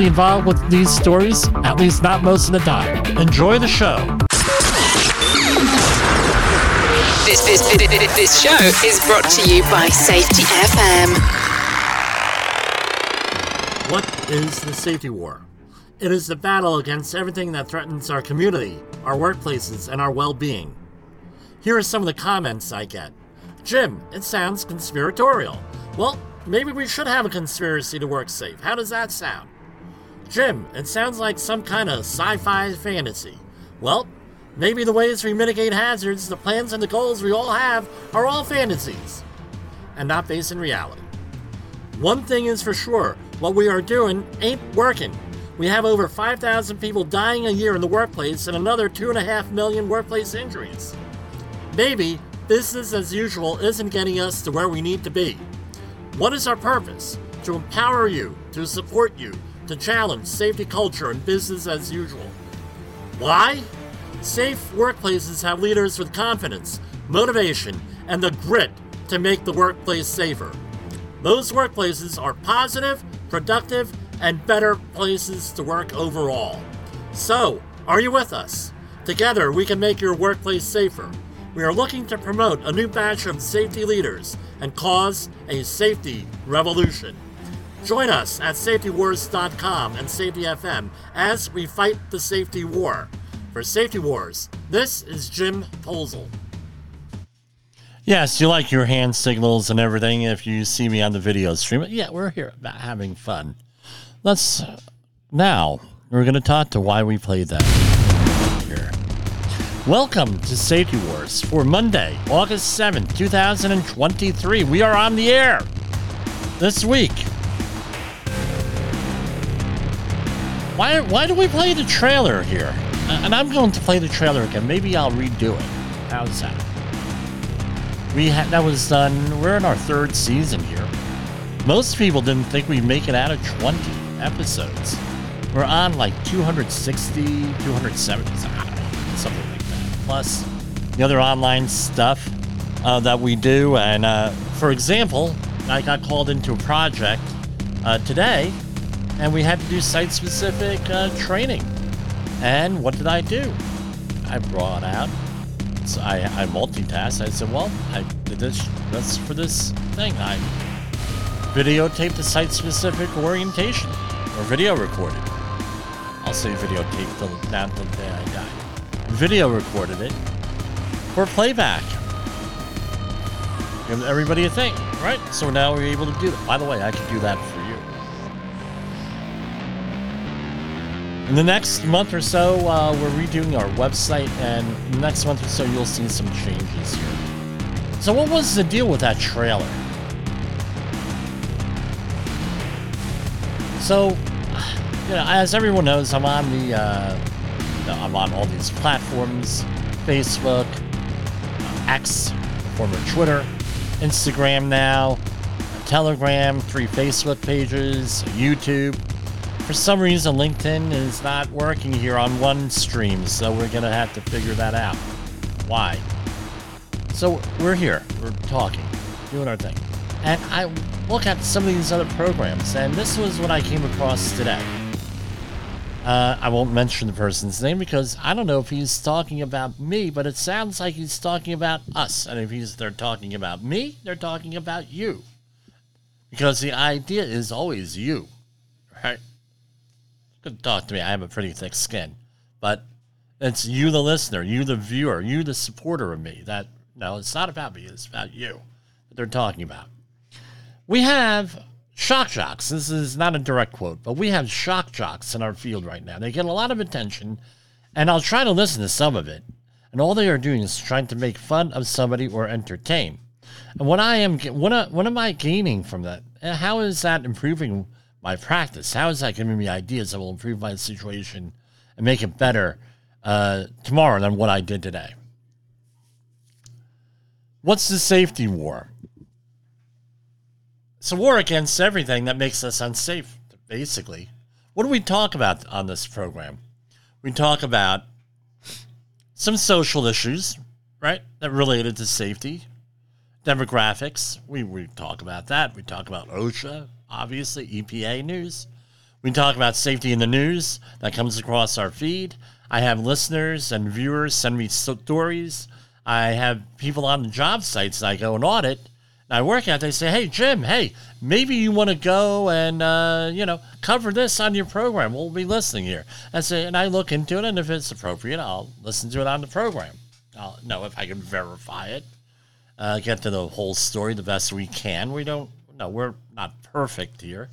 involved with these stories, at least not most of the time. Enjoy the show. This, this, this, this show is brought to you by Safety FM. What is the safety war? It is the battle against everything that threatens our community, our workplaces, and our well being. Here are some of the comments I get Jim, it sounds conspiratorial. Well, maybe we should have a conspiracy to work safe. How does that sound? Jim, it sounds like some kind of sci fi fantasy. Well, maybe the ways we mitigate hazards, the plans and the goals we all have, are all fantasies and not based in reality. One thing is for sure what we are doing ain't working. We have over 5,000 people dying a year in the workplace and another 2.5 million workplace injuries. Maybe business as usual isn't getting us to where we need to be. What is our purpose? To empower you, to support you, to challenge safety culture and business as usual. Why? Safe workplaces have leaders with confidence, motivation, and the grit to make the workplace safer. Those workplaces are positive, productive, and better places to work overall. So, are you with us? Together, we can make your workplace safer. We are looking to promote a new batch of safety leaders and cause a safety revolution. Join us at safetywars.com and Safety FM as we fight the safety war. For Safety Wars, this is Jim Posel. Yes, you like your hand signals and everything if you see me on the video stream. Yeah, we're here about having fun. Let's now we're going to talk to why we played that here. Welcome to Safety Wars for Monday, August 7th, 2023. We are on the air this week. Why, why do we play the trailer here? Uh, and I'm going to play the trailer again. Maybe I'll redo it. How's that? We that was done. We're in our third season here. Most people didn't think we'd make it out of 20 episodes. We're on like 260, 270, something like that. Plus the other online stuff uh, that we do. And uh, for example, I got called into a project uh, today, and we had to do site-specific uh, training. And what did I do? I brought out so I, I multitasked. I said, well, I did this, that's for this thing. I videotaped the site-specific orientation or video recorded. I'll say videotaped till the day I die. Video recorded it for playback. Give everybody a thing, right? So now we're able to do that. By the way, I can do that In the next month or so, uh, we're redoing our website, and next month or so, you'll see some changes here. So, what was the deal with that trailer? So, you know, as everyone knows, I'm on the, uh, I'm on all these platforms: Facebook, X, former Twitter, Instagram now, Telegram, three Facebook pages, YouTube for some reason linkedin is not working here on one stream so we're gonna have to figure that out. Why? So we're here. We're talking doing our thing. And i look at some of these other programs and this was what i came across today. Uh, i won't mention the person's name because i don't know if he's talking about me but it sounds like he's talking about us. And if he's they're talking about me they're talking about you. Because the idea is always you right could talk to me. I have a pretty thick skin, but it's you, the listener, you, the viewer, you, the supporter of me. That no, it's not about me. It's about you. That they're talking about. We have shock jocks. This is not a direct quote, but we have shock jocks in our field right now. They get a lot of attention, and I'll try to listen to some of it. And all they are doing is trying to make fun of somebody or entertain. And what I am, what, what am I gaining from that? How is that improving my practice? How is that giving me ideas that will improve my situation and make it better uh, tomorrow than what I did today? What's the safety war? It's a war against everything that makes us unsafe, basically. What do we talk about on this program? We talk about some social issues, right, that related to safety, demographics. We, we talk about that. We talk about OSHA, obviously, EPA news. We talk about safety in the news that comes across our feed. I have listeners and viewers send me stories. I have people on the job sites that I go and audit I work at, they say, hey, Jim, hey, maybe you want to go and, uh, you know, cover this on your program. We'll be listening here. I say, and I look into it, and if it's appropriate, I'll listen to it on the program. I'll know if I can verify it, uh, get to the whole story the best we can. We don't, no, we're not perfect here.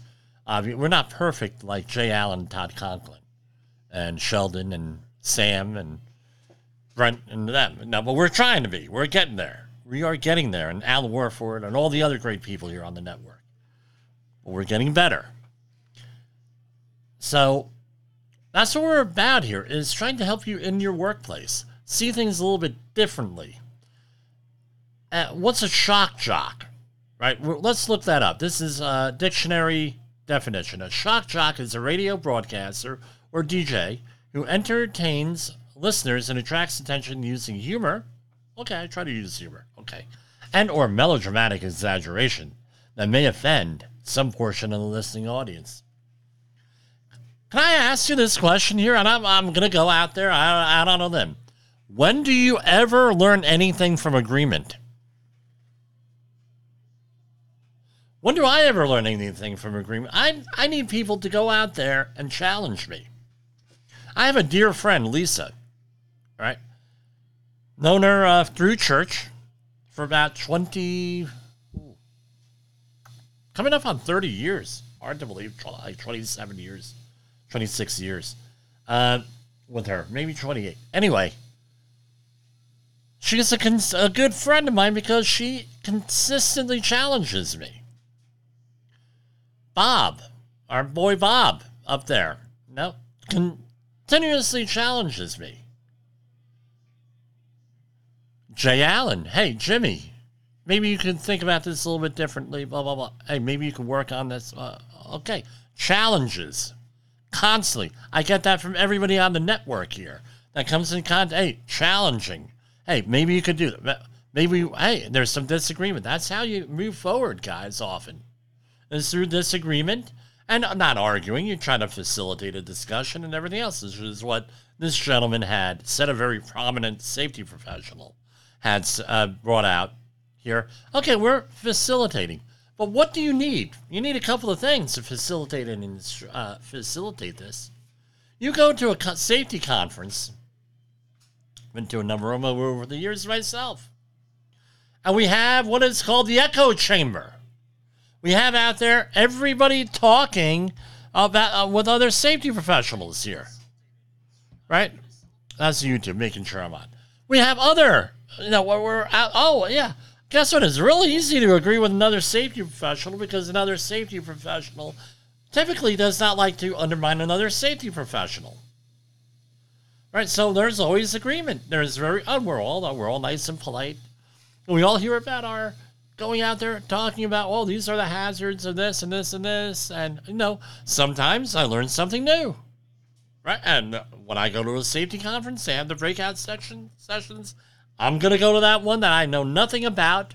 Uh, we're not perfect like Jay Allen, Todd Conklin, and Sheldon, and Sam, and Brent, and them. No, but we're trying to be. We're getting there we are getting there, and Al Warford and all the other great people here on the network. But we're getting better. So that's what we're about here is trying to help you in your workplace see things a little bit differently. Uh, what's a shock jock? Right? Let's look that up. This is a dictionary definition. A shock jock is a radio broadcaster or DJ who entertains listeners and attracts attention using humor, Okay, I try to use humor. Okay. And or melodramatic exaggeration that may offend some portion of the listening audience. Can I ask you this question here? And I'm, I'm going to go out there, I, on a limb. When do you ever learn anything from agreement? When do I ever learn anything from agreement? I, I need people to go out there and challenge me. I have a dear friend, Lisa, right? known her uh, through church for about 20, coming up on 30 years. Hard to believe, like 27 years, 26 years uh, with her, maybe 28. Anyway, she's a, cons- a good friend of mine because she consistently challenges me. Bob, our boy Bob up there, no, continuously challenges me. Jay Allen, hey, Jimmy, maybe you can think about this a little bit differently, blah, blah, blah. Hey, maybe you can work on this. Uh, okay. Challenges constantly. I get that from everybody on the network here that comes in contact. Hey, challenging. Hey, maybe you could do that. Maybe, hey, there's some disagreement. That's how you move forward, guys, often. Is through this agreement and not arguing. You're trying to facilitate a discussion and everything else. This is what this gentleman had said, a very prominent safety professional had uh, brought out here. Okay, we're facilitating, but what do you need? You need a couple of things to facilitate and uh, facilitate this. You go to a safety conference. Been to a number of them over the years myself, and we have what is called the echo chamber. We have out there everybody talking about uh, with other safety professionals here, right? That's YouTube, making sure I'm on. We have other you know, where we're out. Oh, yeah. Guess what? It's really easy to agree with another safety professional because another safety professional typically does not like to undermine another safety professional. Right? So there's always agreement. There's very, oh, we're all, we're all nice and polite. we all hear about our going out there talking about, well, these are the hazards of this and this and this. And, you know, sometimes I learn something new. Right? And when I go to a safety conference, they have the breakout section sessions I'm going to go to that one that I know nothing about.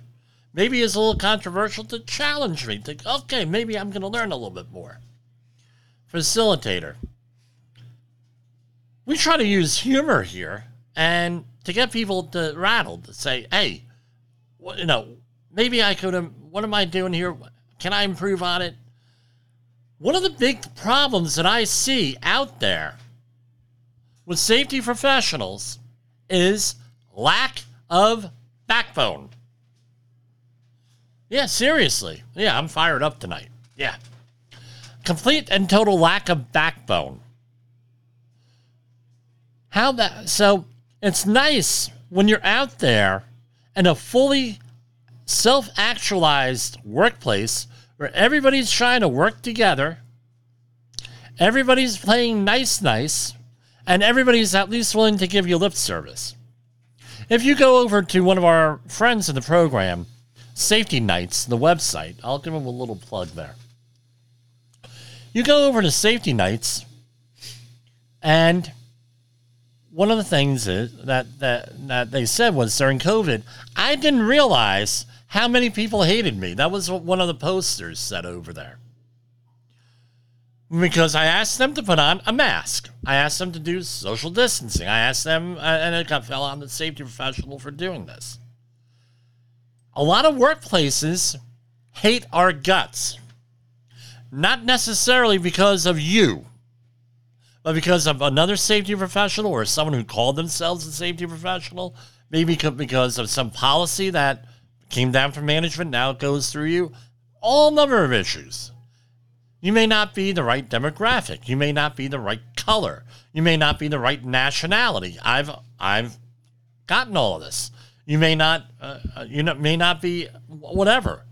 Maybe it's a little controversial to challenge me. Think, okay, maybe I'm going to learn a little bit more. Facilitator. We try to use humor here and to get people to rattle to say, hey, you know, maybe I could have, what am I doing here? Can I improve on it? One of the big problems that I see out there with safety professionals is lack of backbone. Yeah, seriously. Yeah, I'm fired up tonight. Yeah. Complete and total lack of backbone. How that so it's nice when you're out there and a fully self-actualized workplace where everybody's trying to work together, Everybody's playing nice, nice, and everybody's at least willing to give you lip service. If you go over to one of our friends in the program, Safety Nights, the website, I'll give them a little plug there. You go over to Safety Nights, and one of the things that, that that they said was during COVID, I didn't realize how many people hated me. That was what one of the posters said over there. Because I asked them to put on a mask. I asked them to do social distancing. I asked them, uh, and it got fell on the safety professional for doing this. A lot of workplaces hate our guts. Not necessarily because of you, but because of another safety professional or someone who called themselves a safety professional, maybe because of some policy that came down from management, now it goes through you. All number of issues. You may not be the right demographic. You may not be the right color. You may not be the right nationality. I've I've gotten all of this. You may not uh, uh you may not be whatever.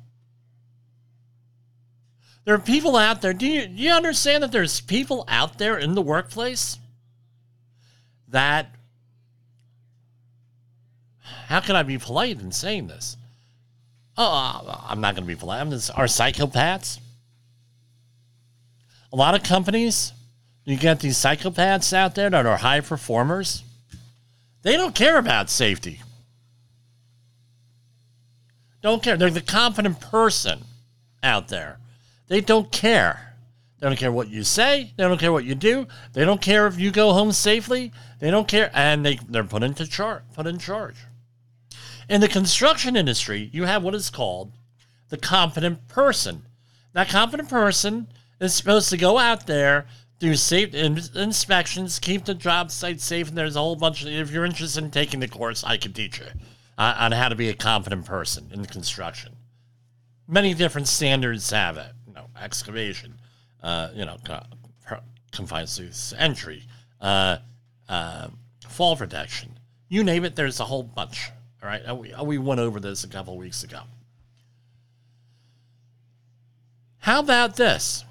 There are people out there. Do you, do you understand that there's people out there in the workplace that, how can I be polite in saying this? Oh, uh, I'm not going to be polite. I'm are psychopaths. A lot of companies, you get these psychopaths out there that are high performers. They don't care about safety. Don't care. They're the confident person out there. They don't care. They don't care what you say. They don't care what you do. They don't care if you go home safely. They don't care, and they they're put into charge. Put in charge. In the construction industry, you have what is called the competent person. That competent person is supposed to go out there, do safe inspections, keep the job site safe, and there's a whole bunch of. If you're interested in taking the course, I can teach you uh, on how to be a competent person in construction. Many different standards have it You know, excavation, uh, you know, confined space entry, uh, uh, fall protection. You name it, there's a whole bunch. All right, we, we went over this a couple weeks ago. How about this?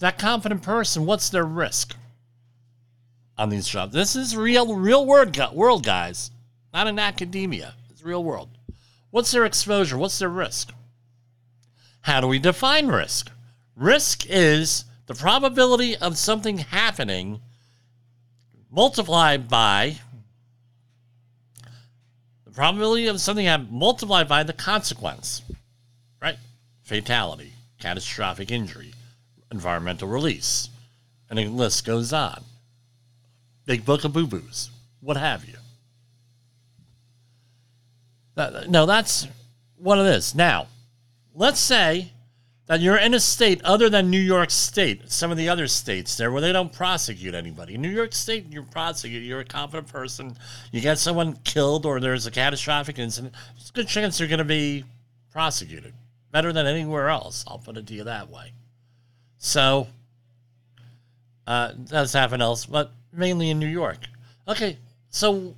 That competent person, what's their risk on these jobs? This is real, real world, world, guys, not in academia. It's real world. What's their exposure? What's their risk? How do we define risk? Risk is the probability of something happening multiplied by probability of something multiplied by the consequence, right? Fatality, catastrophic injury, environmental release, and the list goes on. Big book of boo boos, what have you. That, no, that's what it is. Now, let's say that you're in a state other than New York State, some of the other states there where they don't prosecute anybody. In New York State, you prosecute, you're a competent person, you get someone killed or there's a catastrophic incident, there's a good chance you're going to be prosecuted. Better than anywhere else, I'll put it to you that way. So, uh, that's happen else, but mainly in New York. Okay, so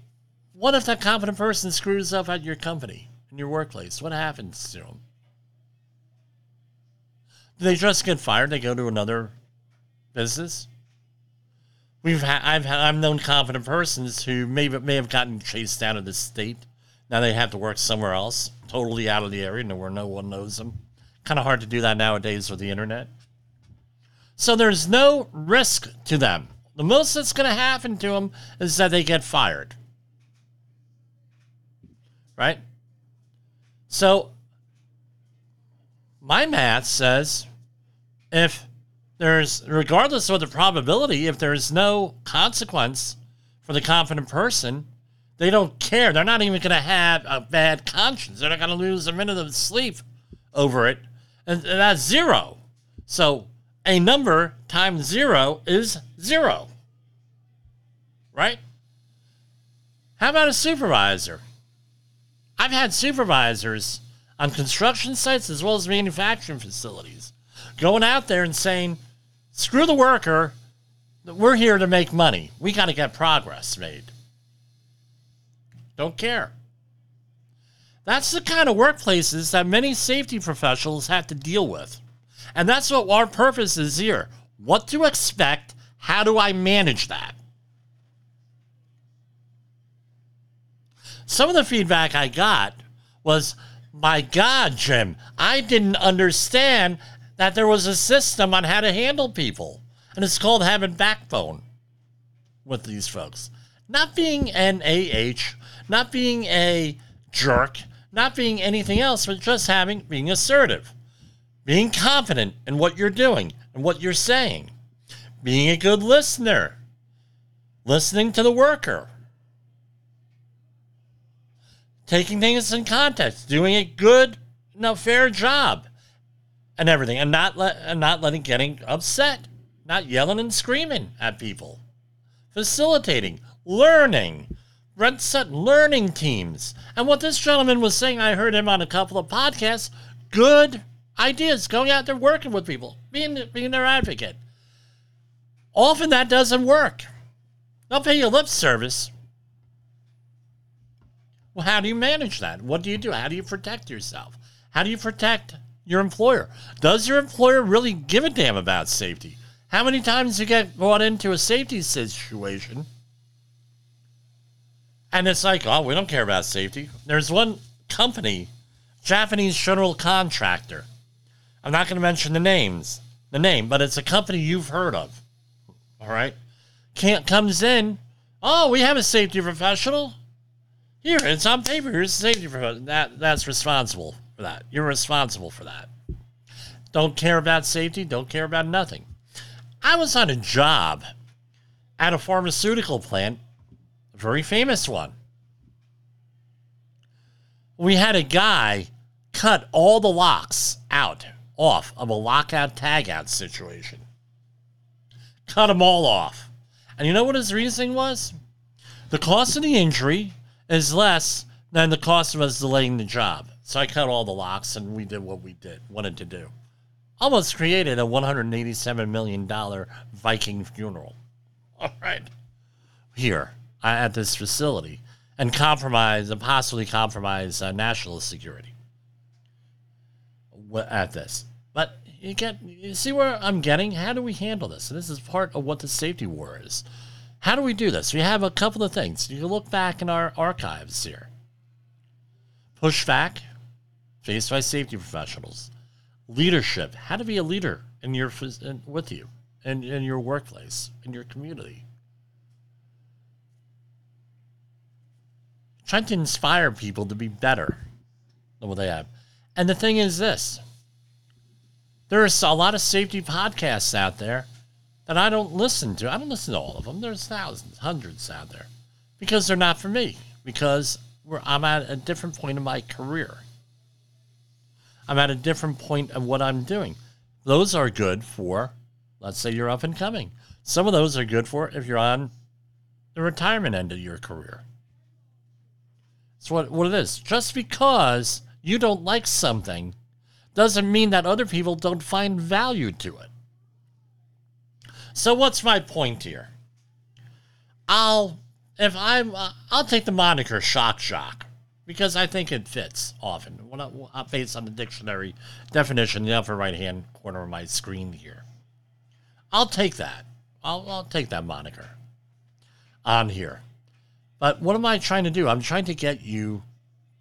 what if that competent person screws up at your company, in your workplace? What happens to them? They just get fired? They go to another business. We've ha- I've ha- I've known competent persons who may may have gotten chased out of the state. Now they have to work somewhere else, totally out of the area, where no one knows them. Kind of hard to do that nowadays with the internet. So there's no risk to them. The most that's going to happen to them is that they get fired. Right? So my math says if there's, regardless of the probability, if there's no consequence for the competent person, they don't care. They're not even going to have a bad conscience. They're not going to lose a minute of sleep over it. And, and that's zero. So a number times zero is zero. Right? How about a supervisor? I've had supervisors on construction sites as well as manufacturing facilities going out there and saying, screw the worker, we're here to make money. We got to get progress made. Don't care. That's the kind of workplaces that many safety professionals have to deal with. And that's what our purpose is here. what to expect, how do I manage that? Some of the feedback I got was, my God, Jim, I didn't understand that there was a system on how to handle people. And it's called having backbone with these folks. Not being an AH, not being a jerk, not being anything else, but just having being assertive, being confident in what you're doing and what you're saying, being a good listener, listening to the worker, taking things in context, doing a good, no fair job, and everything, and not let and not letting getting upset, not yelling and screaming at people, facilitating, learning. Brent Sutton, learning teams. And what this gentleman was saying, I heard him on a couple of podcasts, good ideas, going out there working with people, being, being their advocate. Often that doesn't work. They'll pay you lip service. Well, how do you manage that? What do you do? How do you protect yourself? How do you protect your employer? Does your employer really give a damn about safety? How many times you get brought into a safety situation and it's like, oh, we don't care about safety. There's one company, Japanese general contractor. I'm not going to mention the names, the name, but it's a company you've heard of. All right, can't comes in. Oh, we have a safety professional. Here, it's on paper. Here's a safety professional. That that's responsible for that. You're responsible for that. Don't care about safety. Don't care about nothing. I was on a job at a pharmaceutical plant a very famous one. We had a guy cut all the locks out off of a lockout tagout situation. Cut them all off. And you know what his reasoning was? The cost of the injury is less than the cost of us delaying the job. So I cut all the locks and we did what we did wanted to do. Almost created a $187 million Viking funeral. All right. Here at this facility and compromise and possibly compromise uh, national security at this. But you get you see where I'm getting. How do we handle this? And this is part of what the safety war is. How do we do this? We have a couple of things. You can look back in our archives here. Pushback, faced by safety professionals. Leadership. How to be a leader in your in, with you in, in your workplace, in your community. trying to inspire people to be better than what they have. And the thing is this there's a lot of safety podcasts out there that I don't listen to. I don't listen to all of them. There's thousands, hundreds out there because they're not for me, because I'm at a different point in my career. I'm at a different point of what I'm doing. Those are good for, let's say you're up and coming. Some of those are good for if you're on the retirement end of your career. It's what, what it is. Just because you don't like something doesn't mean that other people don't find value to it. So what's my point here? I'll if I'm uh, I'll take the moniker shock jock because I think it fits often. When I, based on the dictionary definition in the upper right hand corner of my screen here. I'll take that. I'll, I'll take that moniker on here. But what am I trying to do? I'm trying to get you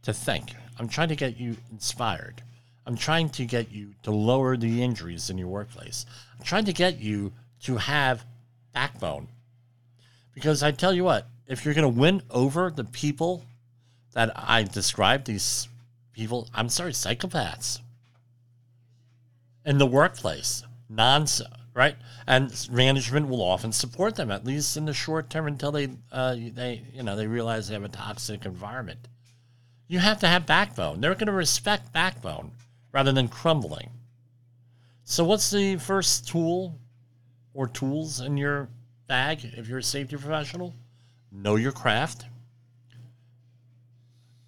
to think. I'm trying to get you inspired. I'm trying to get you to lower the injuries in your workplace. I'm trying to get you to have backbone. Because I tell you what, if you're going to win over the people that I describe these people, I'm sorry, psychopaths in the workplace, nonsense right? And management will often support them, at least in the short term, until they, uh, they, you know, they realize they have a toxic environment. You have to have backbone. They're going to respect backbone rather than crumbling. So, what's the first tool or tools in your bag if you're a safety professional? Know your craft.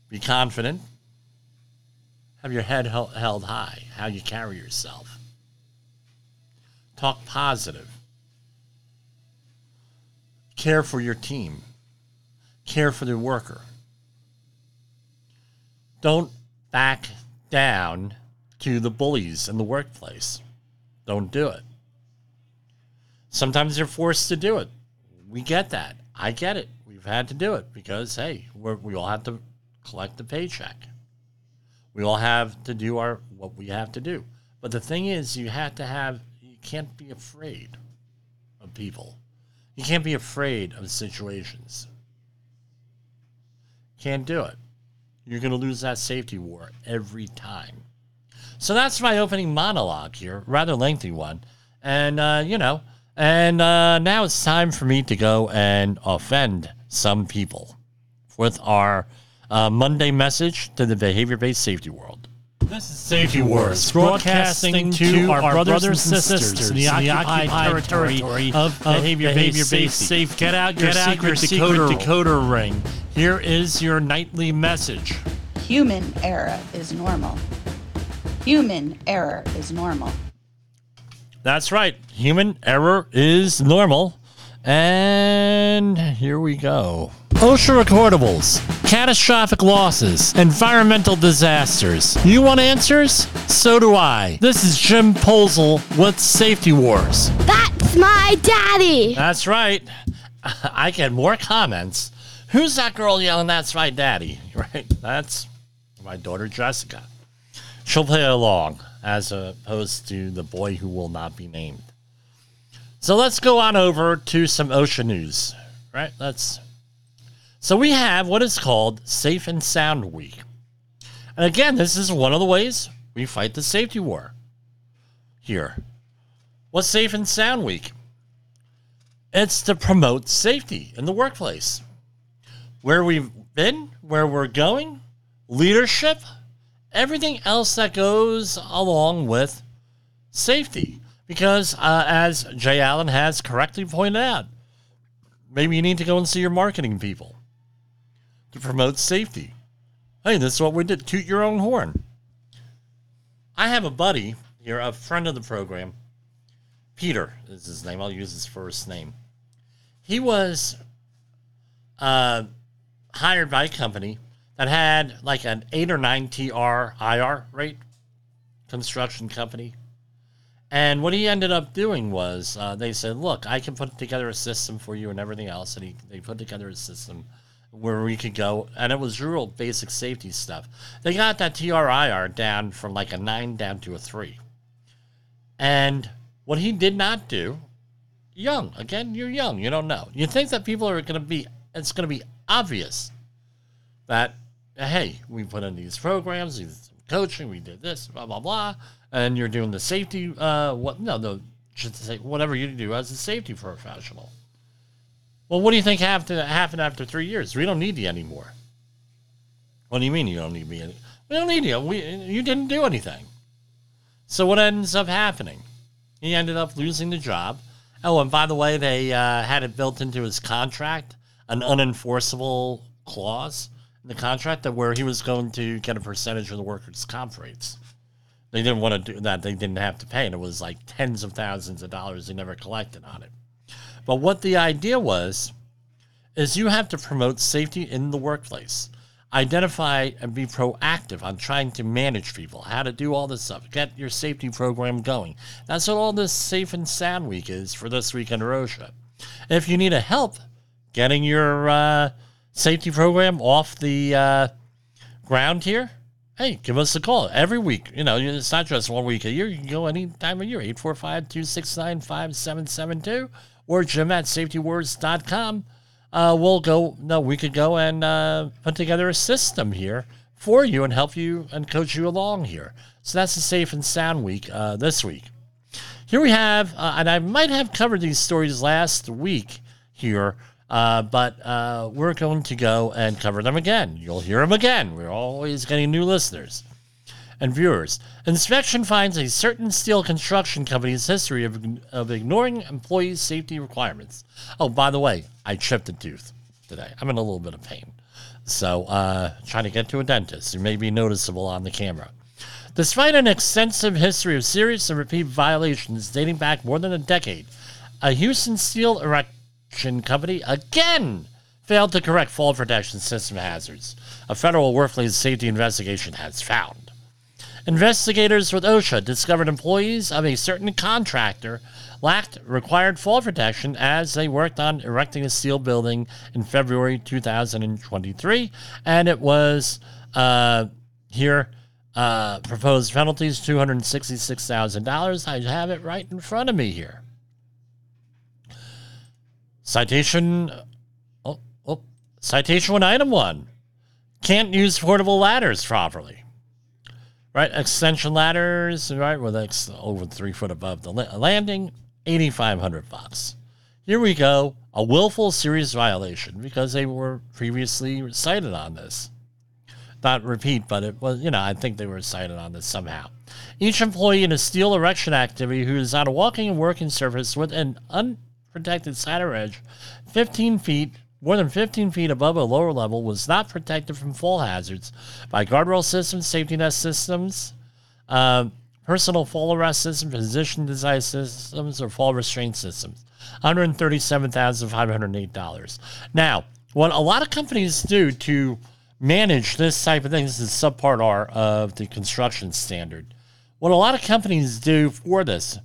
Be confident. Have your head held high. How you carry yourself Talk positive. Care for your team. Care for the worker. Don't back down to the bullies in the workplace. Don't do it. Sometimes you're forced to do it. We get that. I get it. We've had to do it because, hey, we all have to collect the paycheck. We all have to do our what we have to do. But the thing is, you have to have, you can't be afraid of people. You can't be afraid of situations. Can't do it. You're going to lose that safety war every time. So that's my opening monologue here, rather lengthy one. And, uh, you know, and uh, now it's time for me to go and offend some people with our uh, Monday message to the behavior based safety world. This is Safety Wars, broadcasting to our brothers and sisters in the occupied territory of behavior-based safety. Get out get out your secret decoder ring. Here is your nightly message. Human error is normal. Human error is normal. That's right. Human error is normal. And here we go. OSHA recordables, catastrophic losses, environmental disasters. You want answers? So do I. This is Jim Posel with Safety Wars. That's my daddy. That's right. I get more comments. Who's that girl yelling, That's my daddy? Right? That's my daughter Jessica. She'll play along as opposed to the boy who will not be named. So let's go on over to some OSHA news, right? Let's. So we have what is called Safe and Sound Week. And again, this is one of the ways we fight the safety war here. What's Safe and Sound Week? It's to promote safety in the workplace. Where we've been, where we're going, leadership, everything else that goes along with safety. Because, uh, as Jay Allen has correctly pointed out, maybe you need to go and see your marketing people to promote safety. Hey, this is what we did. Toot your own horn. I have a buddy here, a friend of the program. Peter is his name. I'll use his first name. He was uh, hired by a company that had like an 8 or 9 TRIR rate construction company. And what he ended up doing was uh, they said, look, I can put together a system for you and everything else. And he, they put together a system where we could go, and it was real basic safety stuff. They got that TRIR down from like a 9 down to a 3. And what he did not do, young, again, you're young, you don't know. You think that people are going to be, it's going to be obvious that, hey, we put in these programs, these coaching, we did this, blah, blah, blah and you're doing the safety. Uh, what? No, no, should say whatever you do as a safety professional. Well, what do you think happened happened after three years? We don't need you anymore. What do you mean you don't need me? Any- we don't need you. We you didn't do anything. So what ends up happening? He ended up losing the job. Oh, and by the way, they uh, had it built into his contract, an unenforceable clause in the contract that where he was going to get a percentage of the workers' comp rates. They didn't want to do that. They didn't have to pay, and it was like tens of thousands of dollars they never collected on it. But what the idea was is you have to promote safety in the workplace. Identify and be proactive on trying to manage people, how to do all this stuff, get your safety program going. That's what all this Safe and Sound Week is for this week in Rosia. If you need a help getting your uh, safety program off the uh, ground here, hey, give us a call every week. You know, it's not just one week a year. You can go any time of year, 845-269-5772 or jim at safetywars.com. Uh, we'll go, no, we could go and uh, put together a system here for you and help you and coach you along here. So that's the Safe and Sound Week uh, this week. Here we have, uh, and I might have covered these stories last week here, uh, but uh, we're going to go and cover them again. You'll hear them again. We're always getting new listeners and viewers. Inspection finds a certain steel construction company's history of, of ignoring employees' safety requirements. Oh, by the way, I chipped a tooth today. I'm in a little bit of pain. So, uh, trying to get to a dentist. It may be noticeable on the camera. Despite an extensive history of serious and repeat violations dating back more than a decade, a Houston steel erection company again failed to correct fall protection system hazards. A federal workplace safety investigation has found. Investigators with OSHA discovered employees of a certain contractor lacked required fall protection as they worked on erecting a steel building in February 2023. And it was uh, here uh, proposed penalties $266,000. I have it right in front of me here. Citation. Oh, oh, citation one, item one. Can't use portable ladders properly. Right, extension ladders, right, with ex- over three foot above the la- landing, 8,500 bucks. Here we go, a willful serious violation because they were previously cited on this. Not repeat, but it was, you know, I think they were cited on this somehow. Each employee in a steel erection activity who is on a walking and working surface with an unprotected cider edge 15 feet, more than 15 feet above a lower level, was not protected from fall hazards by guardrail systems, safety net systems, um, personal fall arrest systems, positioning device systems, or fall restraint systems. $137,508. Now, what a lot of companies do to manage this type of thing, this is subpart R of the construction standard. What a lot of companies do for this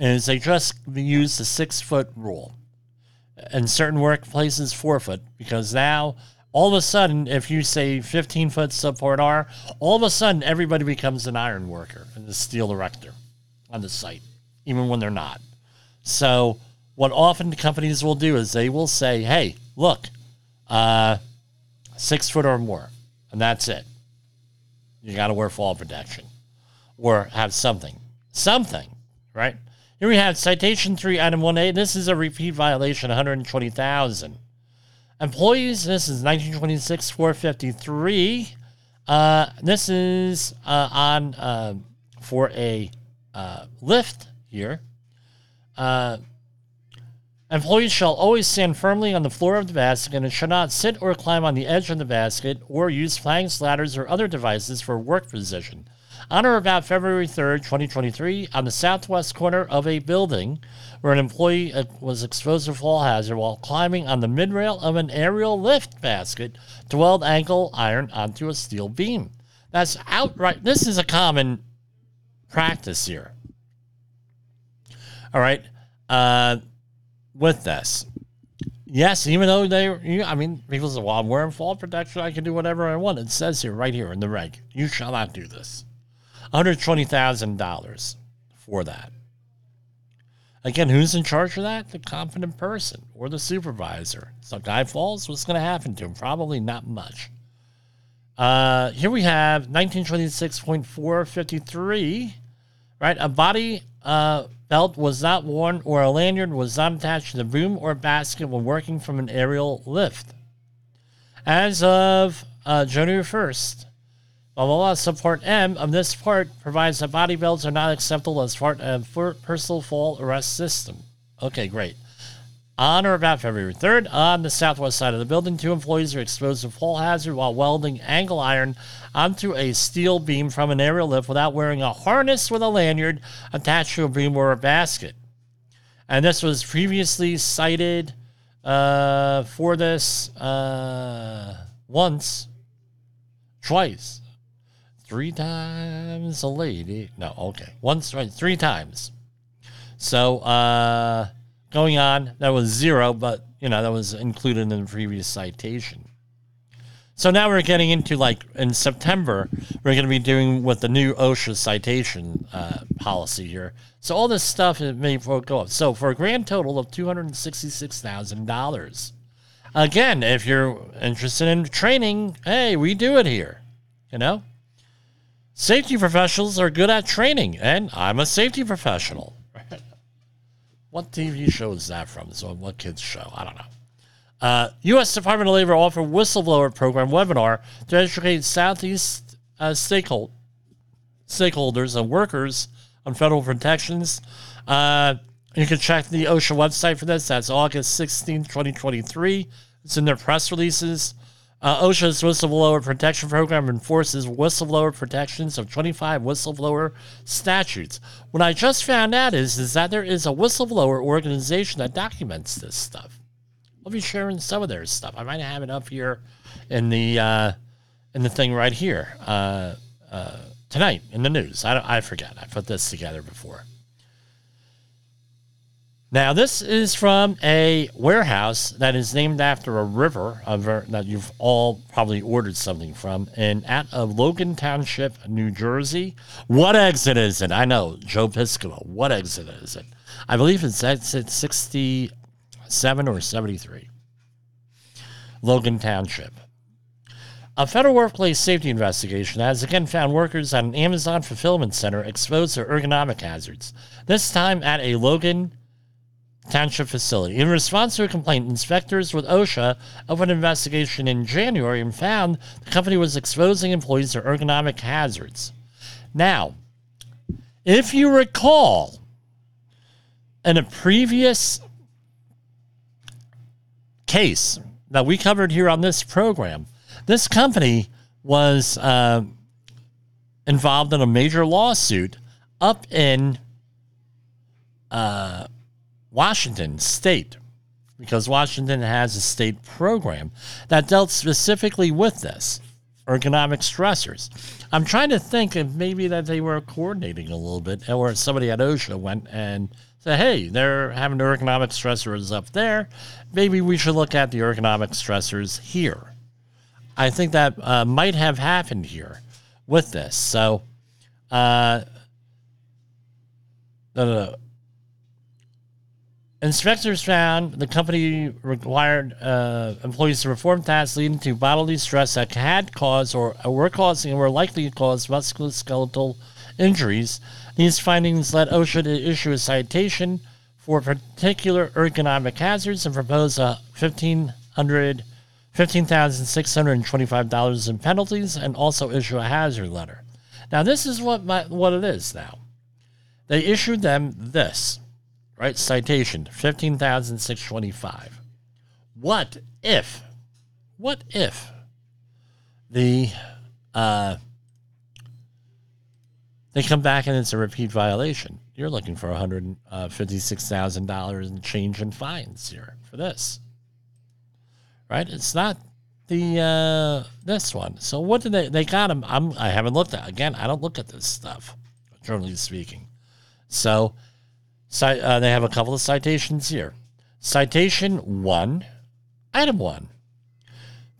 is they just use the six foot rule. In certain workplaces, four foot, because now all of a sudden, if you say 15 foot subpart R, all of a sudden everybody becomes an iron worker and a steel erector on the site, even when they're not. So, what often companies will do is they will say, hey, look, uh, six foot or more, and that's it. You got to wear fall protection or have something. Something, right? Here we have citation 3, item 1A. This is a repeat violation, 120,000. Employees, this is 1926 453. Uh, this is uh, on uh, for a uh, lift here. Uh, employees shall always stand firmly on the floor of the basket and shall not sit or climb on the edge of the basket or use planks, ladders, or other devices for work position. On or about February 3rd, 2023, on the southwest corner of a building where an employee uh, was exposed to fall hazard while climbing on the midrail of an aerial lift basket to weld angle iron onto a steel beam. That's outright, this is a common practice here. All right. Uh, with this, yes, even though they, I mean, people say, well, I'm wearing fall protection. I can do whatever I want. It says here, right here in the reg, you shall not do this. $120,000 for that. Again, who's in charge of that? The competent person or the supervisor. So, guy falls, what's going to happen to him? Probably not much. Uh, here we have 1926.453, right? A body uh, belt was not worn or a lanyard was not attached to the boom or basket when working from an aerial lift. As of uh, January 1st, blah, blah, subpart M of this part provides that body belts are not acceptable as part of personal fall arrest system. Okay, great. On or about February 3rd, on the southwest side of the building, two employees are exposed to fall hazard while welding angle iron onto a steel beam from an aerial lift without wearing a harness with a lanyard attached to a beam or a basket. And this was previously cited uh, for this uh, once, twice, three times a lady. No, okay, once, right, three times. So, uh, going on. That was zero, but you know that was included in the previous citation. So now we're getting into like in September, we're going to be doing with the new OSHA citation uh, policy here. So all this stuff it may go up. So for a grand total of two hundred sixty-six thousand dollars. Again, if you're interested in training, hey, we do it here. You know, safety professionals are good at training, and I'm a safety professional. What TV show is that from? So what kids show? I don't know. Uh, U.S. Department of Labor offered whistleblower program webinar to educate Southeast uh, stakehold, stakeholders and workers on federal protections. Uh, you can check the OSHA website for this. That's August 16, 2023. It's in their press releases. Uh, OSHA's whistleblower protection program enforces whistleblower protections of 25 whistleblower statutes. What I just found out is, is that there is a whistleblower organization that documents this stuff. I'll be sharing some of their stuff. I might have it up here in the uh, in the thing right here. Uh, uh, tonight in the news. I, I forget. I put this together before. Now, this is from a warehouse that is named after a river ver- that you've all probably ordered something from, in at of Logan Township, New Jersey. What exit is it? I know, Joe Piscopo. What exit is it? I believe it's exit 67 or 73. Logan Township. A federal workplace safety investigation has again found workers at an Amazon fulfillment center exposed to ergonomic hazards, this time at a Logan Township facility. In response to a complaint, inspectors with OSHA opened an investigation in January and found the company was exposing employees to ergonomic hazards. Now, if you recall, in a previous case that we covered here on this program, this company was uh, involved in a major lawsuit up in uh, Washington State, because Washington has a state program that dealt specifically with this ergonomic stressors. I'm trying to think if maybe that they were coordinating a little bit, or somebody at OSHA went and said, hey, they're having ergonomic stressors up there. Maybe we should look at the ergonomic stressors here. I think that uh, might have happened here with this. So, uh, no, no, no. Inspectors found the company required uh, employees to perform tasks leading to bodily stress that had caused or were causing or were likely to cause musculoskeletal injuries. These findings led OSHA to issue a citation for particular ergonomic hazards and propose a $1,500 $15,625 in penalties and also issue a hazard letter. Now, this is what my, what it is now. They issued them this, right? Citation 15,625. What if, what if the, uh, they come back and it's a repeat violation? You're looking for $156,000 in change in fines here for this right? It's not the uh, this one. So what did they? They got him. I'm. I haven't looked at again. I don't look at this stuff, generally speaking. So, uh, they have a couple of citations here. Citation one, item one.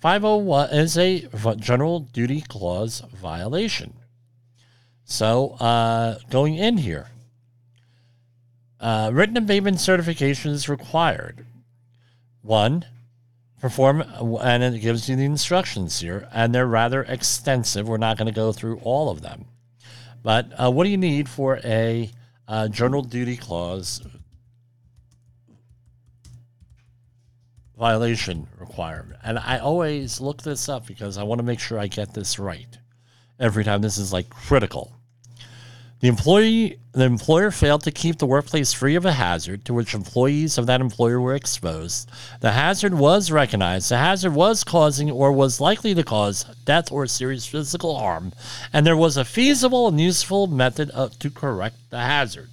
501 is a general duty clause violation. So, uh, going in here, uh, written abatement certification is required. One, perform and it gives you the instructions here and they're rather extensive we're not going to go through all of them but uh, what do you need for a uh, general duty clause violation requirement. And i always look this up because i want to make sure i get this right every time. This is like critical the employee, the employer failed to keep the workplace free of a hazard to which employees of that employer were exposed. The hazard was recognized. The hazard was causing or was likely to cause death or serious physical harm, and there was a feasible and useful method of, to correct the hazard.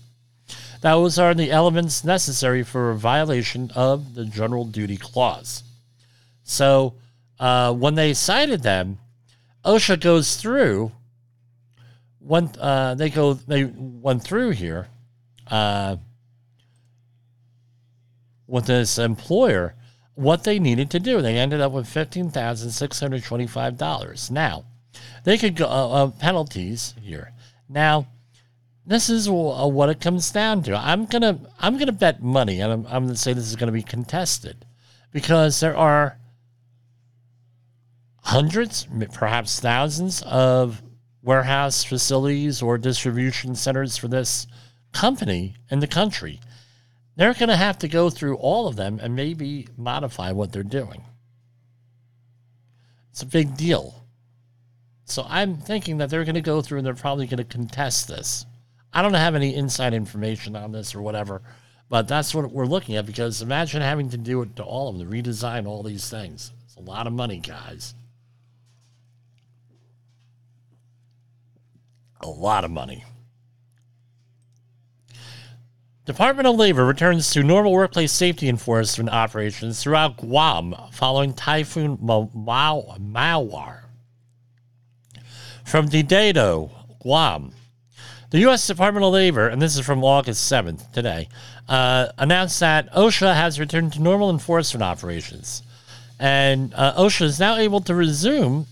Those are the elements necessary for a violation of the general duty clause. So, uh, when they cited them, OSHA goes through went uh, they go they went through here uh, with this employer what they needed to do. They ended up with fifteen thousand six hundred twenty-five dollars. Now they could go uh, uh penalties here. Now this is what it comes down to. I'm gonna I'm gonna bet money, and I'm, I'm gonna say this is gonna be contested because there are hundreds, perhaps thousands of warehouse facilities or distribution centers for this company in the country. They're going to have to go through all of them and maybe modify what they're doing. It's a big deal. So I'm thinking that they're going to go through and they're probably going to contest this. I don't have any inside information on this or whatever, but that's what we're looking at because imagine having to do it to all of them, redesign all these things. It's a lot of money, guys. A lot of money. Department of Labor returns to normal workplace safety enforcement operations throughout Guam following Typhoon Mawar. From Dededo, Guam. The U.S. Department of Labor, and this is from August 7th, today, uh, announced that OSHA has returned to normal enforcement operations. And uh, OSHA is now able to resume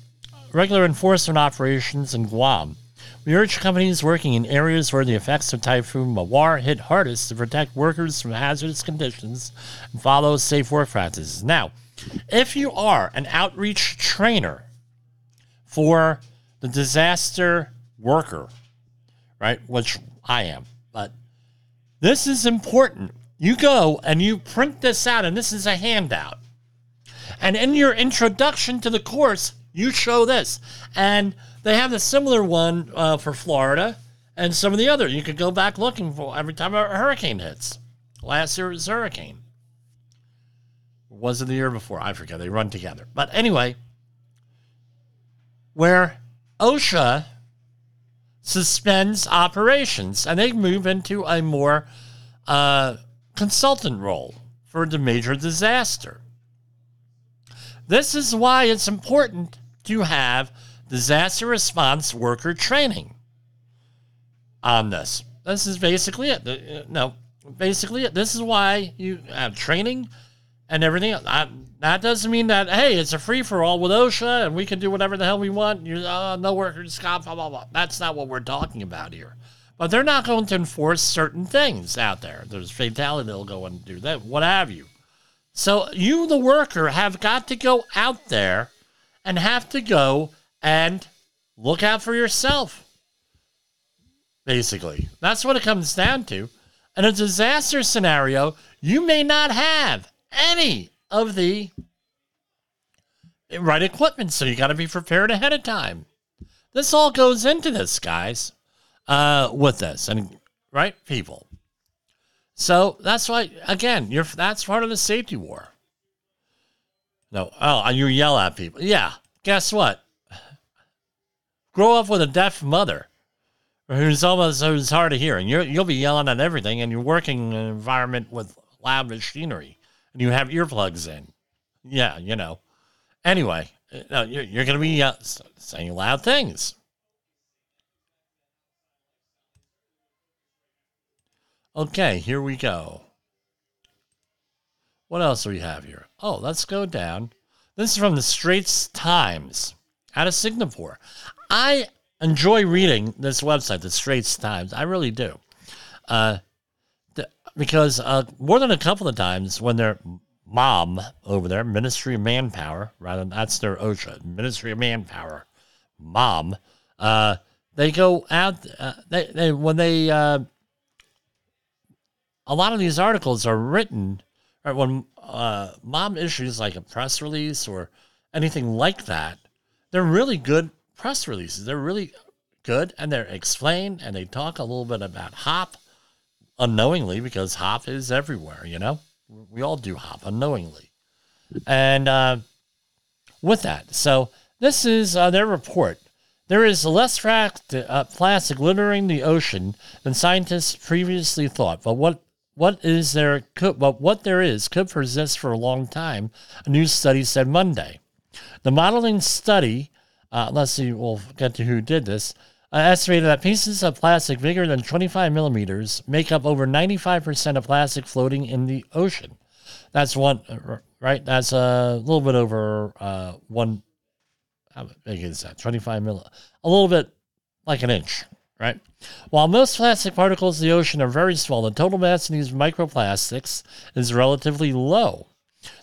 regular enforcement operations in Guam. We urge companies working in areas where the effects of Typhoon Mawar hit hardest to protect workers from hazardous conditions and follow safe work practices. Now, if you are an outreach trainer for the disaster worker, right? Which I am. But this is important. You go and you print this out, and this is a handout. And in your introduction to the course, you show this. And they have a similar one uh, for Florida and some of the other. You could go back looking for every time a hurricane hits. Last year was hurricane. Was it the year before? I forget. They run together. But anyway, where OSHA suspends operations and they move into a more uh, consultant role for the major disaster. This is why it's important to have disaster response worker training on this. This is basically it. No, basically it. This is why you have training and everything. I, that doesn't mean that hey, it's a free for all with OSHA and we can do whatever the hell we want. You uh, no workers comp, blah blah blah. That's not what we're talking about here. But they're not going to enforce certain things out there. There's fatality. They'll go and do that. What have you? So you, the worker, have got to go out there and have to go and look out for yourself. Basically, that's what it comes down to. In a disaster scenario, you may not have any of the right equipment, so you got to be prepared ahead of time. This all goes into this, guys, uh, with this, and right, people. So that's why, again, you're that's part of the safety war. No, oh, you yell at people. Yeah, guess what? Grow up with a deaf mother who's almost who's hard of hearing. you you'll be yelling at everything, and you're working in an environment with loud machinery and you have earplugs in. Yeah, you know. Anyway, uh, you're, you're going to be uh, saying loud things. Okay, here we go. What else do we have here? Oh, let's go down. This is from the Straits Times out of Singapore. I enjoy reading this website, the Straits Times. I really do. Uh, because uh, more than a couple of times when their mom over there, Ministry of Manpower, rather that's their OSHA, Ministry of Manpower, mom, uh, they go out. Uh, they, they when they uh, a lot of these articles are written right when uh, mom issues like a press release or anything like that. They're really good press releases. They're really good and they're explained and they talk a little bit about HOP unknowingly because hop is everywhere, you know? We all do hop unknowingly. And uh, with that, so this is uh, their report. There is less uh, plastic littering the ocean than scientists previously thought, but what what is there could but what there is could persist for a long time, a new study said Monday. The modeling study, uh, let's see, we'll get to who did this, uh, estimated that pieces of plastic bigger than 25 millimeters make up over 95% of plastic floating in the ocean. That's one, uh, right? That's a little bit over uh, one. How big is that? 25 mil, a little bit like an inch, right? While most plastic particles in the ocean are very small, the total mass of these microplastics is relatively low.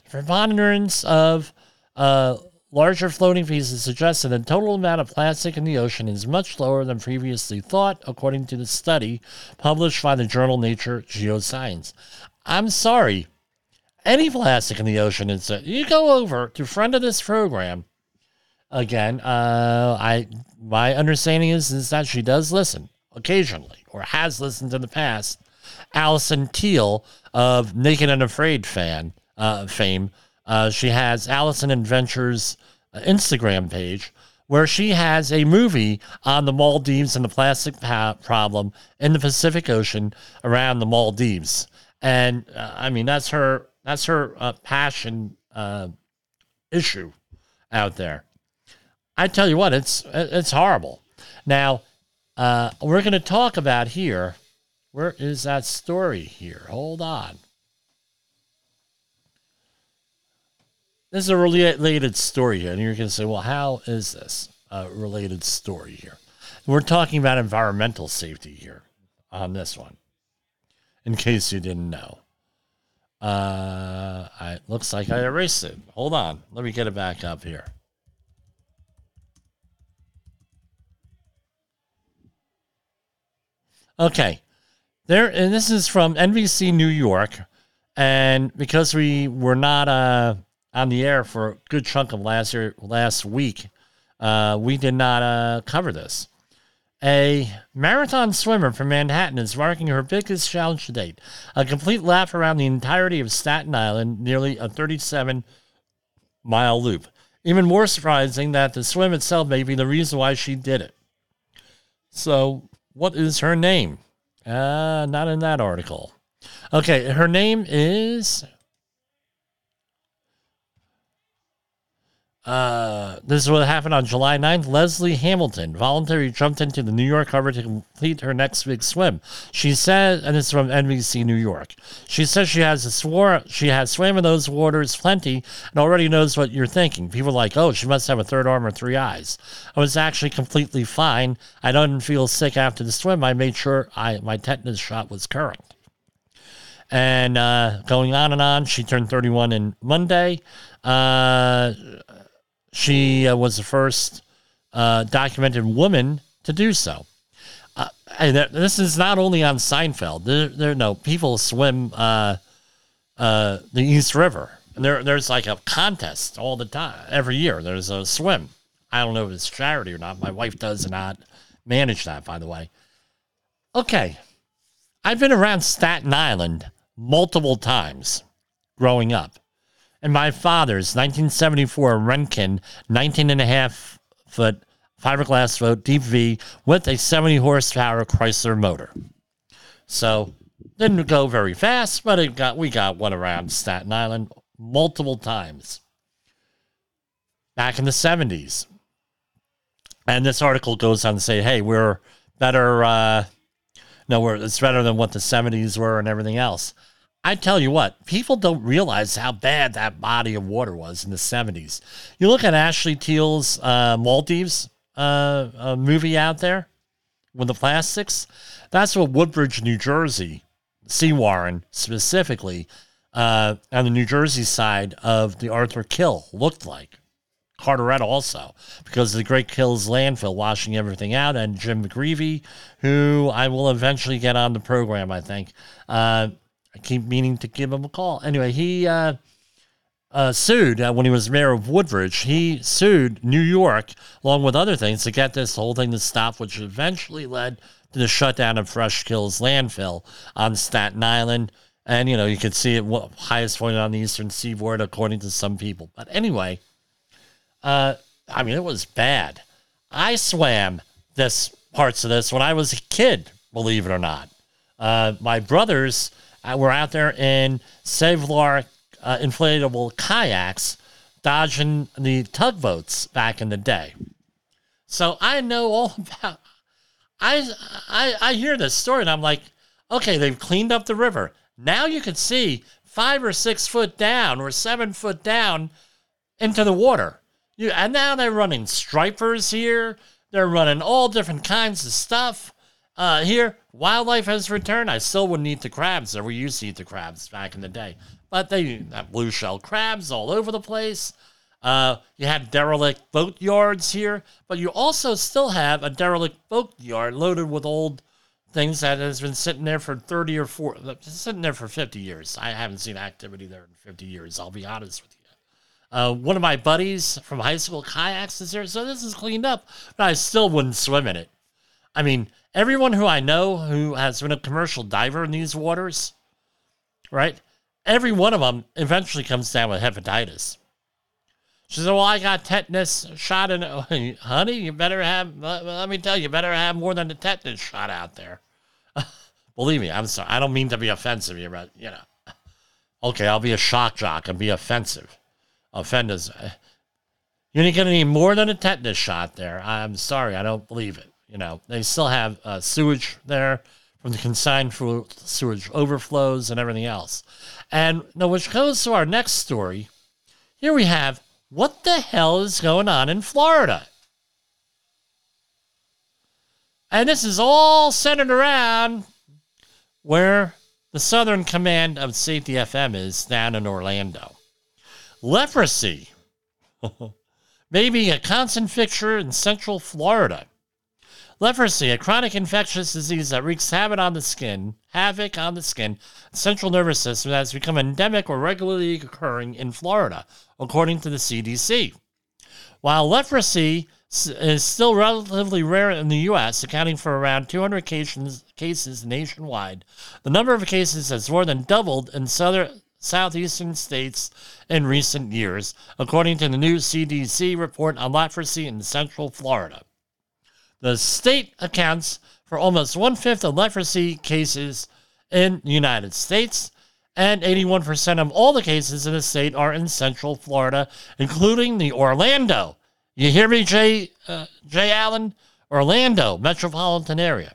The preponderance of uh, Larger floating pieces suggest that the total amount of plastic in the ocean is much lower than previously thought, according to the study published by the journal Nature Geoscience. I'm sorry, any plastic in the ocean is. Uh, you go over to friend of this program. Again, uh, I my understanding is is that she does listen occasionally or has listened in the past. Alison Teal of Naked and Afraid fan uh, fame uh, she has Alison Adventures uh, Instagram page where she has a movie on the Maldives and the plastic pa- problem in the Pacific Ocean around the Maldives. And uh, I mean, that's her that's her uh, passion uh, issue out there. I tell you what, it's it's horrible. Now, Uh, we're going to talk about here. Where is that story here? Hold on. This is a related story here. And you're going to say, well, how is this a related story here? We're talking about environmental safety here on this one, in case you didn't know. Uh, I, looks like I erased it. Hold on. Let me get it back up here. Okay. There, and this is from NBC New York. And because we were not uh, on the air for a good chunk of last year, last week, uh, we did not uh, cover this. A marathon swimmer from Manhattan is marking her biggest challenge to date a complete lap around the entirety of Staten Island, nearly a 37 mile loop. Even more surprising that the swim itself may be the reason why she did it. So, what is her name? Uh, not in that article. Okay, her name is Uh, this is what happened on July 9th. Leslie Hamilton voluntarily jumped into the New York Harbor to complete her next big swim. She said, and it's from NBC New York. She says she has a she has swam in those waters plenty and already knows what you're thinking. People are like, oh, she must have a third arm or three eyes. I was actually completely fine. I didn't feel sick after the swim. I made sure I my tetanus shot was current. And uh, going on and on, she turned 31 in Monday. Uh, she uh, was the first uh, documented woman to do so. Uh, and this is not only on Seinfeld. There, there no people swim uh, uh, the East River. And there, there's like a contest all the time. Every year, there's a swim. I don't know if it's charity or not. My wife does not manage that, by the way. Okay, I've been around Staten Island multiple times growing up and my father's 1974 Renken 19 and a half foot fiberglass boat deep V with a 70 horsepower Chrysler motor. So didn't go very fast, but it got we got one around Staten Island multiple times back in the 70s. And this article goes on to say, hey, we're better. Uh, no, we're, it's better than what the 70s were and everything else. I tell you what, people don't realize how bad that body of water was in the 70s. You look at Ashley Teal's uh, Maldives uh, uh, movie out there with the plastics. That's what Woodbridge, New Jersey, Sewaren specifically, uh, on the New Jersey side of the Arthur Kill looked like. Carteret also, because the Great Kills landfill washing everything out, and Jim McGreevey, who I will eventually get on the program, I think. Uh, I keep meaning to give him a call. Anyway, he uh, uh, sued uh, when he was mayor of Woodbridge. He sued New York, along with other things, to get this whole thing to stop, which eventually led to the shutdown of Fresh Kills landfill on Staten Island. And, you know, you can see it highest point on the eastern seaboard, according to some people. But anyway, uh, I mean, it was bad. I swam this parts of this when I was a kid, believe it or not. Uh, my brothers uh, were out there in Kevlar uh, inflatable kayaks dodging the tugboats back in the day. So I know all about. I, I I hear this story and I'm like, okay, they've cleaned up the river. Now you can see five or six foot down or seven foot down into the water. You, and now they're running stripers here. They're running all different kinds of stuff. Uh, here, wildlife has returned. I still wouldn't eat the crabs that we used to eat the crabs back in the day, but they have blue shell crabs all over the place. Uh, you had derelict boat yards here, but you also still have a derelict boat yard loaded with old things that has been sitting there for 30 or 40, sitting there for 50 years. I haven't seen activity there in 50 years, I'll be honest with you. Uh, one of my buddies from high school kayaks is there, so this is cleaned up, but I still wouldn't swim in it. I mean, everyone who I know who has been a commercial diver in these waters, right? Every one of them eventually comes down with hepatitis. She said, "Well, I got tetanus shot in, honey. You better have. Let me tell you, you better have more than a tetanus shot out there." Believe me, I'm sorry. I don't mean to be offensive here, but you know, okay, I'll be a shock jock and be offensive. Offenders, you're not gonna need more than a tetanus shot there. I'm sorry, I don't believe it. You know, they still have uh, sewage there from the consigned sewage overflows and everything else. And now, which goes to our next story. Here we have what the hell is going on in Florida? And this is all centered around where the Southern Command of Safety FM is down in Orlando. Leprosy. Maybe a constant fixture in Central Florida. Leprosy, a chronic infectious disease that wreaks havoc on the skin, havoc on the skin, central nervous system that has become endemic or regularly occurring in Florida, according to the CDC. While leprosy is still relatively rare in the U.S., accounting for around 200 cases, cases nationwide. The number of cases has more than doubled in southern southeastern states in recent years, according to the new CDC report on leprosy in Central Florida. The state accounts for almost one fifth of leprosy cases in the United States, and 81% of all the cases in the state are in Central Florida, including the Orlando you hear me, Jay, uh, Jay Allen? Orlando metropolitan area.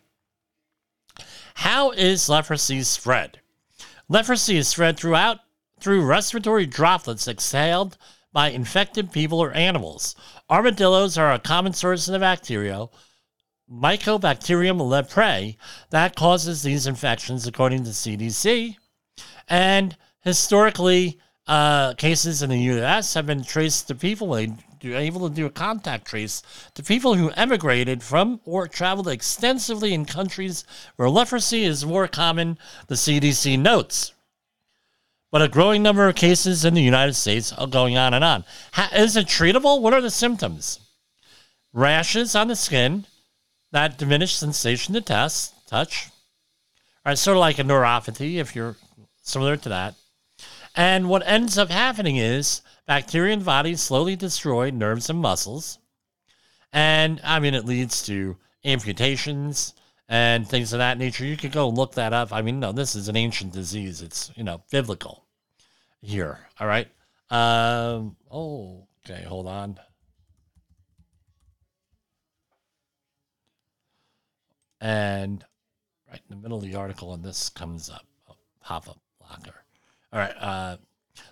How is leprosy spread? Leprosy is spread throughout through respiratory droplets exhaled by infected people or animals. Armadillos are a common source of the bacteria, Mycobacterium leprae, that causes these infections, according to CDC. And historically, uh, cases in the U.S. have been traced to people able to do a contact trace to people who emigrated from or traveled extensively in countries where leprosy is more common, the CDC notes. But a growing number of cases in the United States are going on and on. How, is it treatable? What are the symptoms? Rashes on the skin, that diminished sensation to test, touch. All right, sort of like a neuropathy if you're similar to that. And what ends up happening is Bacteria the body slowly destroy nerves and muscles. And I mean, it leads to amputations and things of that nature. You could go look that up. I mean, no, this is an ancient disease. It's, you know, biblical here. All right. Um, oh, okay. Hold on. And right in the middle of the article, and this comes up, pop up blocker. All right. Uh,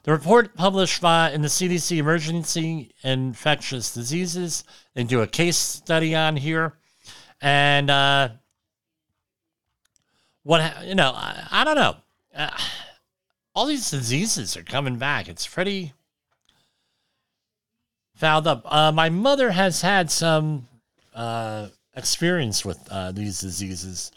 the report published by, in the CDC Emerging Infectious Diseases, they do a case study on here. And uh, what, you know, I, I don't know. Uh, all these diseases are coming back. It's pretty fouled up. Uh, my mother has had some uh, experience with uh, these diseases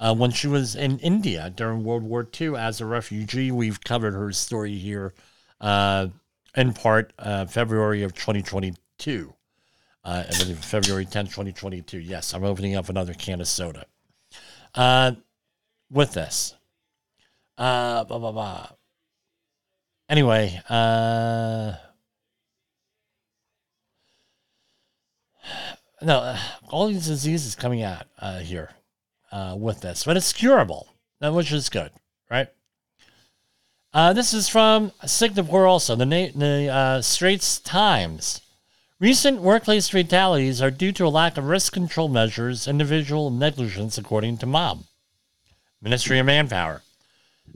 uh, when she was in India during World War II as a refugee. We've covered her story here uh, in part uh, February of 2022. Uh, February 10th, 2022. Yes, I'm opening up another can of soda. Uh, with this. Blah, blah, blah. Anyway, no, uh, all these diseases coming out uh, here uh, with this, but it's curable, which is good, right? Uh, this is from Singapore also, the, na- the uh, Straits Times. Recent workplace fatalities are due to a lack of risk control measures, individual negligence, according to MOM, Ministry of Manpower.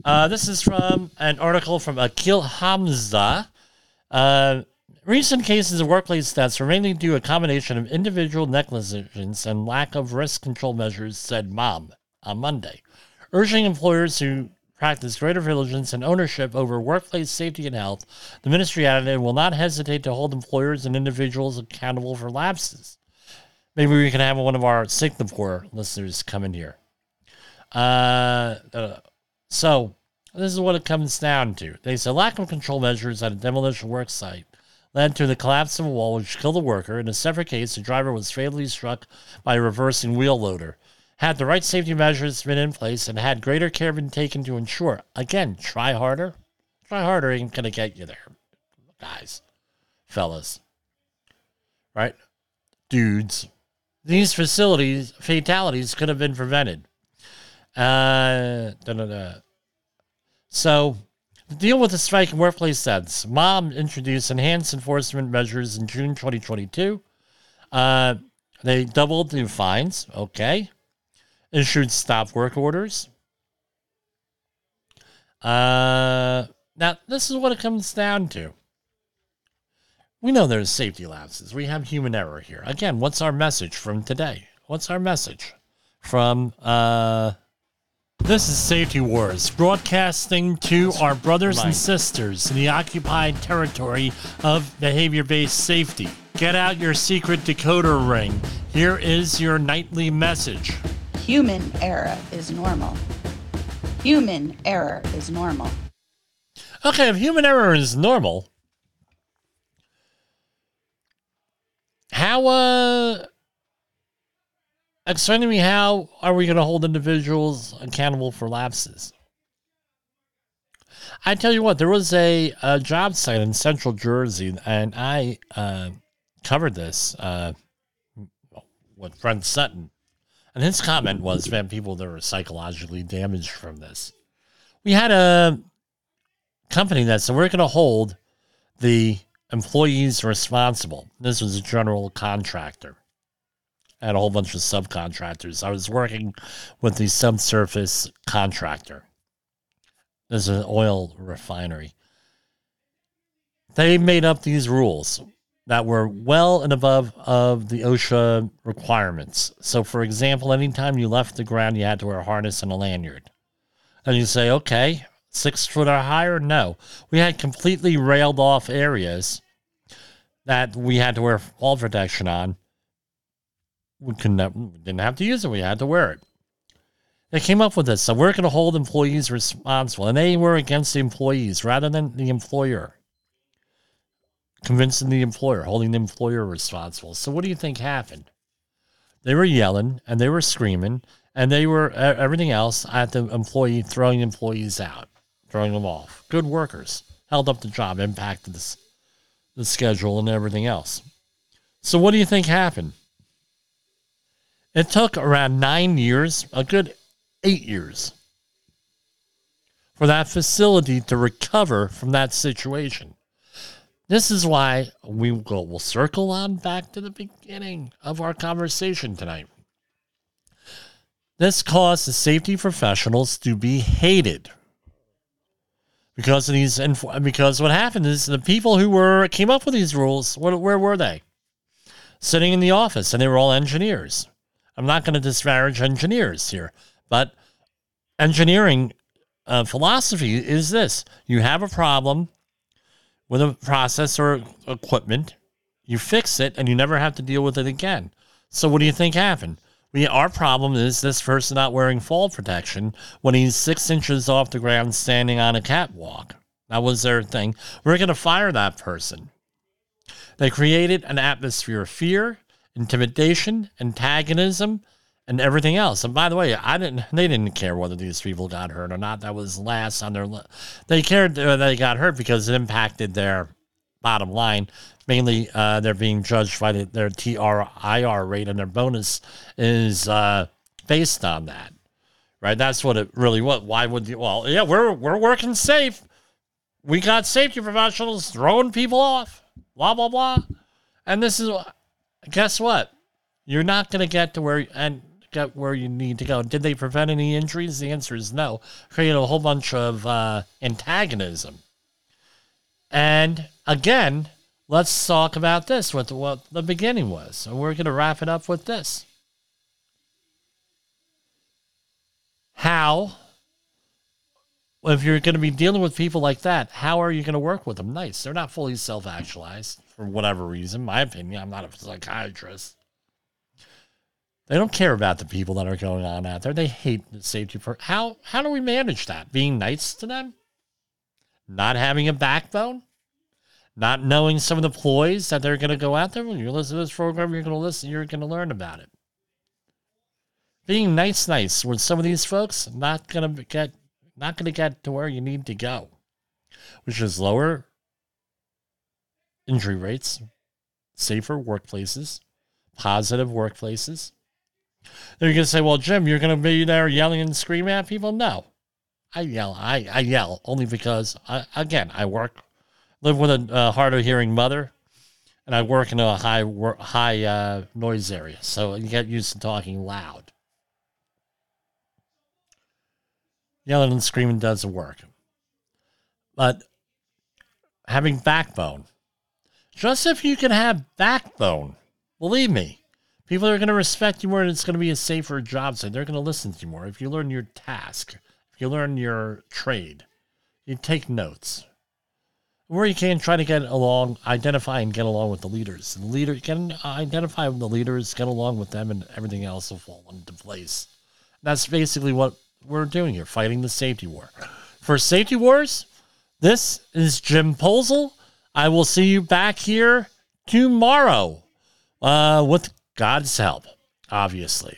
Uh, this is from an article from Akil Hamza. Recent cases of workplace deaths are mainly due to a combination of individual negligence and lack of risk control measures, said MOM on Monday, urging employers to practice greater vigilance and ownership over workplace safety and health. The ministry added it will not hesitate to hold employers and individuals accountable for lapses. Maybe we can have one of our Singapore listeners come in here. Uh, uh, so, this is what it comes down to. They say lack of control measures at a demolition work site led to the collapse of a wall which killed a worker. In a separate case, the driver was fatally struck by a reversing wheel loader. Had the right safety measures been in place and had greater care been taken to ensure, again, try harder. Try harder ain't going to get you there, guys, fellas. Right? Dudes. These facilities, fatalities could have been prevented. Uh. So, to deal with the strike in workplace deaths, MOM introduced enhanced enforcement measures in June 2022. Uh, They doubled the fines. Okay. Issued stop work orders. Uh, now, this is what it comes down to. We know there's safety lapses. We have human error here. Again, what's our message from today? What's our message from uh this is Safety Wars, broadcasting to our brothers and sisters in the occupied territory of behavior based safety. Get out your secret decoder ring. Here is your nightly message. Human error is normal. Human error is normal. Okay, if human error is normal, how, uh, explain to me how are we going to hold individuals accountable for lapses? I tell you what, there was a, a job site in Central Jersey, and I uh, covered this uh, with Brent Sutton. And his comment was, man, people that were psychologically damaged from this. We had a company that said, we're going to hold the employees responsible. This was a general contractor. Had a whole bunch of subcontractors. I was working with the subsurface contractor. This is an oil refinery. They made up these rules that were well and above of the OSHA requirements. So, for example, anytime you left the ground, you had to wear a harness and a lanyard. And you say, okay, six foot or higher? No. We had completely railed off areas that we had to wear fall protection on. We couldn't didn't have to use it. We had to wear it. They came up with this. So we're going to hold employees responsible. And they were against the employees rather than the employer. Convincing the employer, holding the employer responsible. So what do you think happened? They were yelling and they were screaming and they were everything else at the employee throwing employees out, throwing them off. Good workers held up the job, impacted the, the schedule and everything else. So what do you think happened? It took around nine years, a good eight years, for that facility to recover from that situation. This is why we will we'll circle on back to the beginning of our conversation tonight. This caused the safety professionals to be hated because these. Because what happened is the people who were came up with these rules, where were they? Sitting in the office, and they were all engineers. I'm not going to disparage engineers here, but engineering uh, philosophy is this: you have a problem with a process or equipment, you fix it, and you never have to deal with it again. So, what do you think happened? We, our problem is this person not wearing fall protection when he's six inches off the ground standing on a catwalk. That was their thing. We're going to fire that person. They created an atmosphere of fear, intimidation, antagonism, and everything else. And by the way, I didn't. They didn't care whether these people got hurt or not. That was last on their. Li- they cared that they got hurt because it impacted their bottom line mainly uh, they're being judged by the, their TRIR rate, and their bonus is uh, based on that. Right? That's what it really was. Why would you? Well, yeah, we're we're working safe. We got safety professionals throwing people off. Blah blah blah. And this is, guess what? You're not going to get to where and get where you need to go. Did they prevent any injuries? The answer is no. Created a whole bunch of uh, antagonism. And again, let's talk about this, the, what the beginning was. And we're going to wrap it up with this. How, if you're going to be dealing with people like that, how are you going to work with them? Nice. They're not fully self actualized for whatever reason. My opinion, I'm not a psychiatrist. They don't care about the people that are going on out there. They hate the safety. For how how do we manage that? Being nice to them, not having a backbone not knowing some of the ploys that they're going to go out there. When you listen to this program, you're going to listen, you're going to learn about it. Being nice, nice with some of these folks, not going to get, not going to get to where you need to go, which is lower injury rates, safer workplaces, positive workplaces. Then you're going to say, well, Jim, you're going to be there yelling and screaming at people? No. I yell. I, I yell only because, I, again, I work live with a uh, hard of hearing mother. and I work in a high high uh, noise area, so you get used to talking loud. Yelling and screaming doesn't work, but having backbone. Just if you can have backbone, believe me, people are going to respect you more, and it's going to be a safer job. So they're going to listen to you more if you learn your task, if you learn your trade, you take notes where you can try to get along, identify and get along with the leaders. The leader, you can identify with the leaders, get along with them, and everything else will fall into place. That's basically what we're doing here, fighting the safety war. For Safety Wars, this is Jim Posel. I will see you back here tomorrow uh, with God's help, obviously.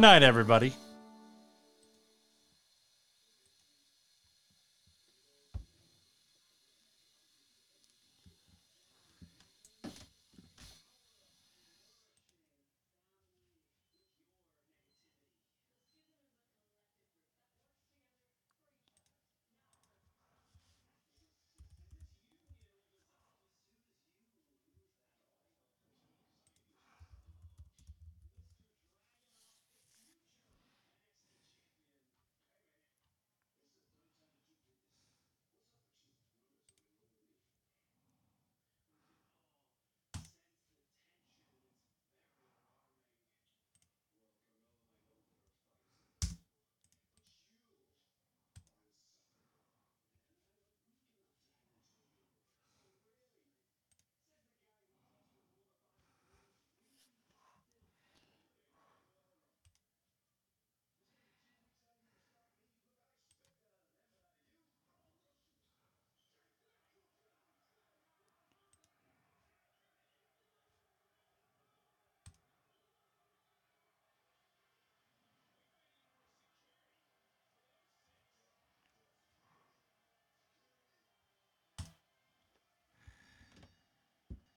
Night, everybody.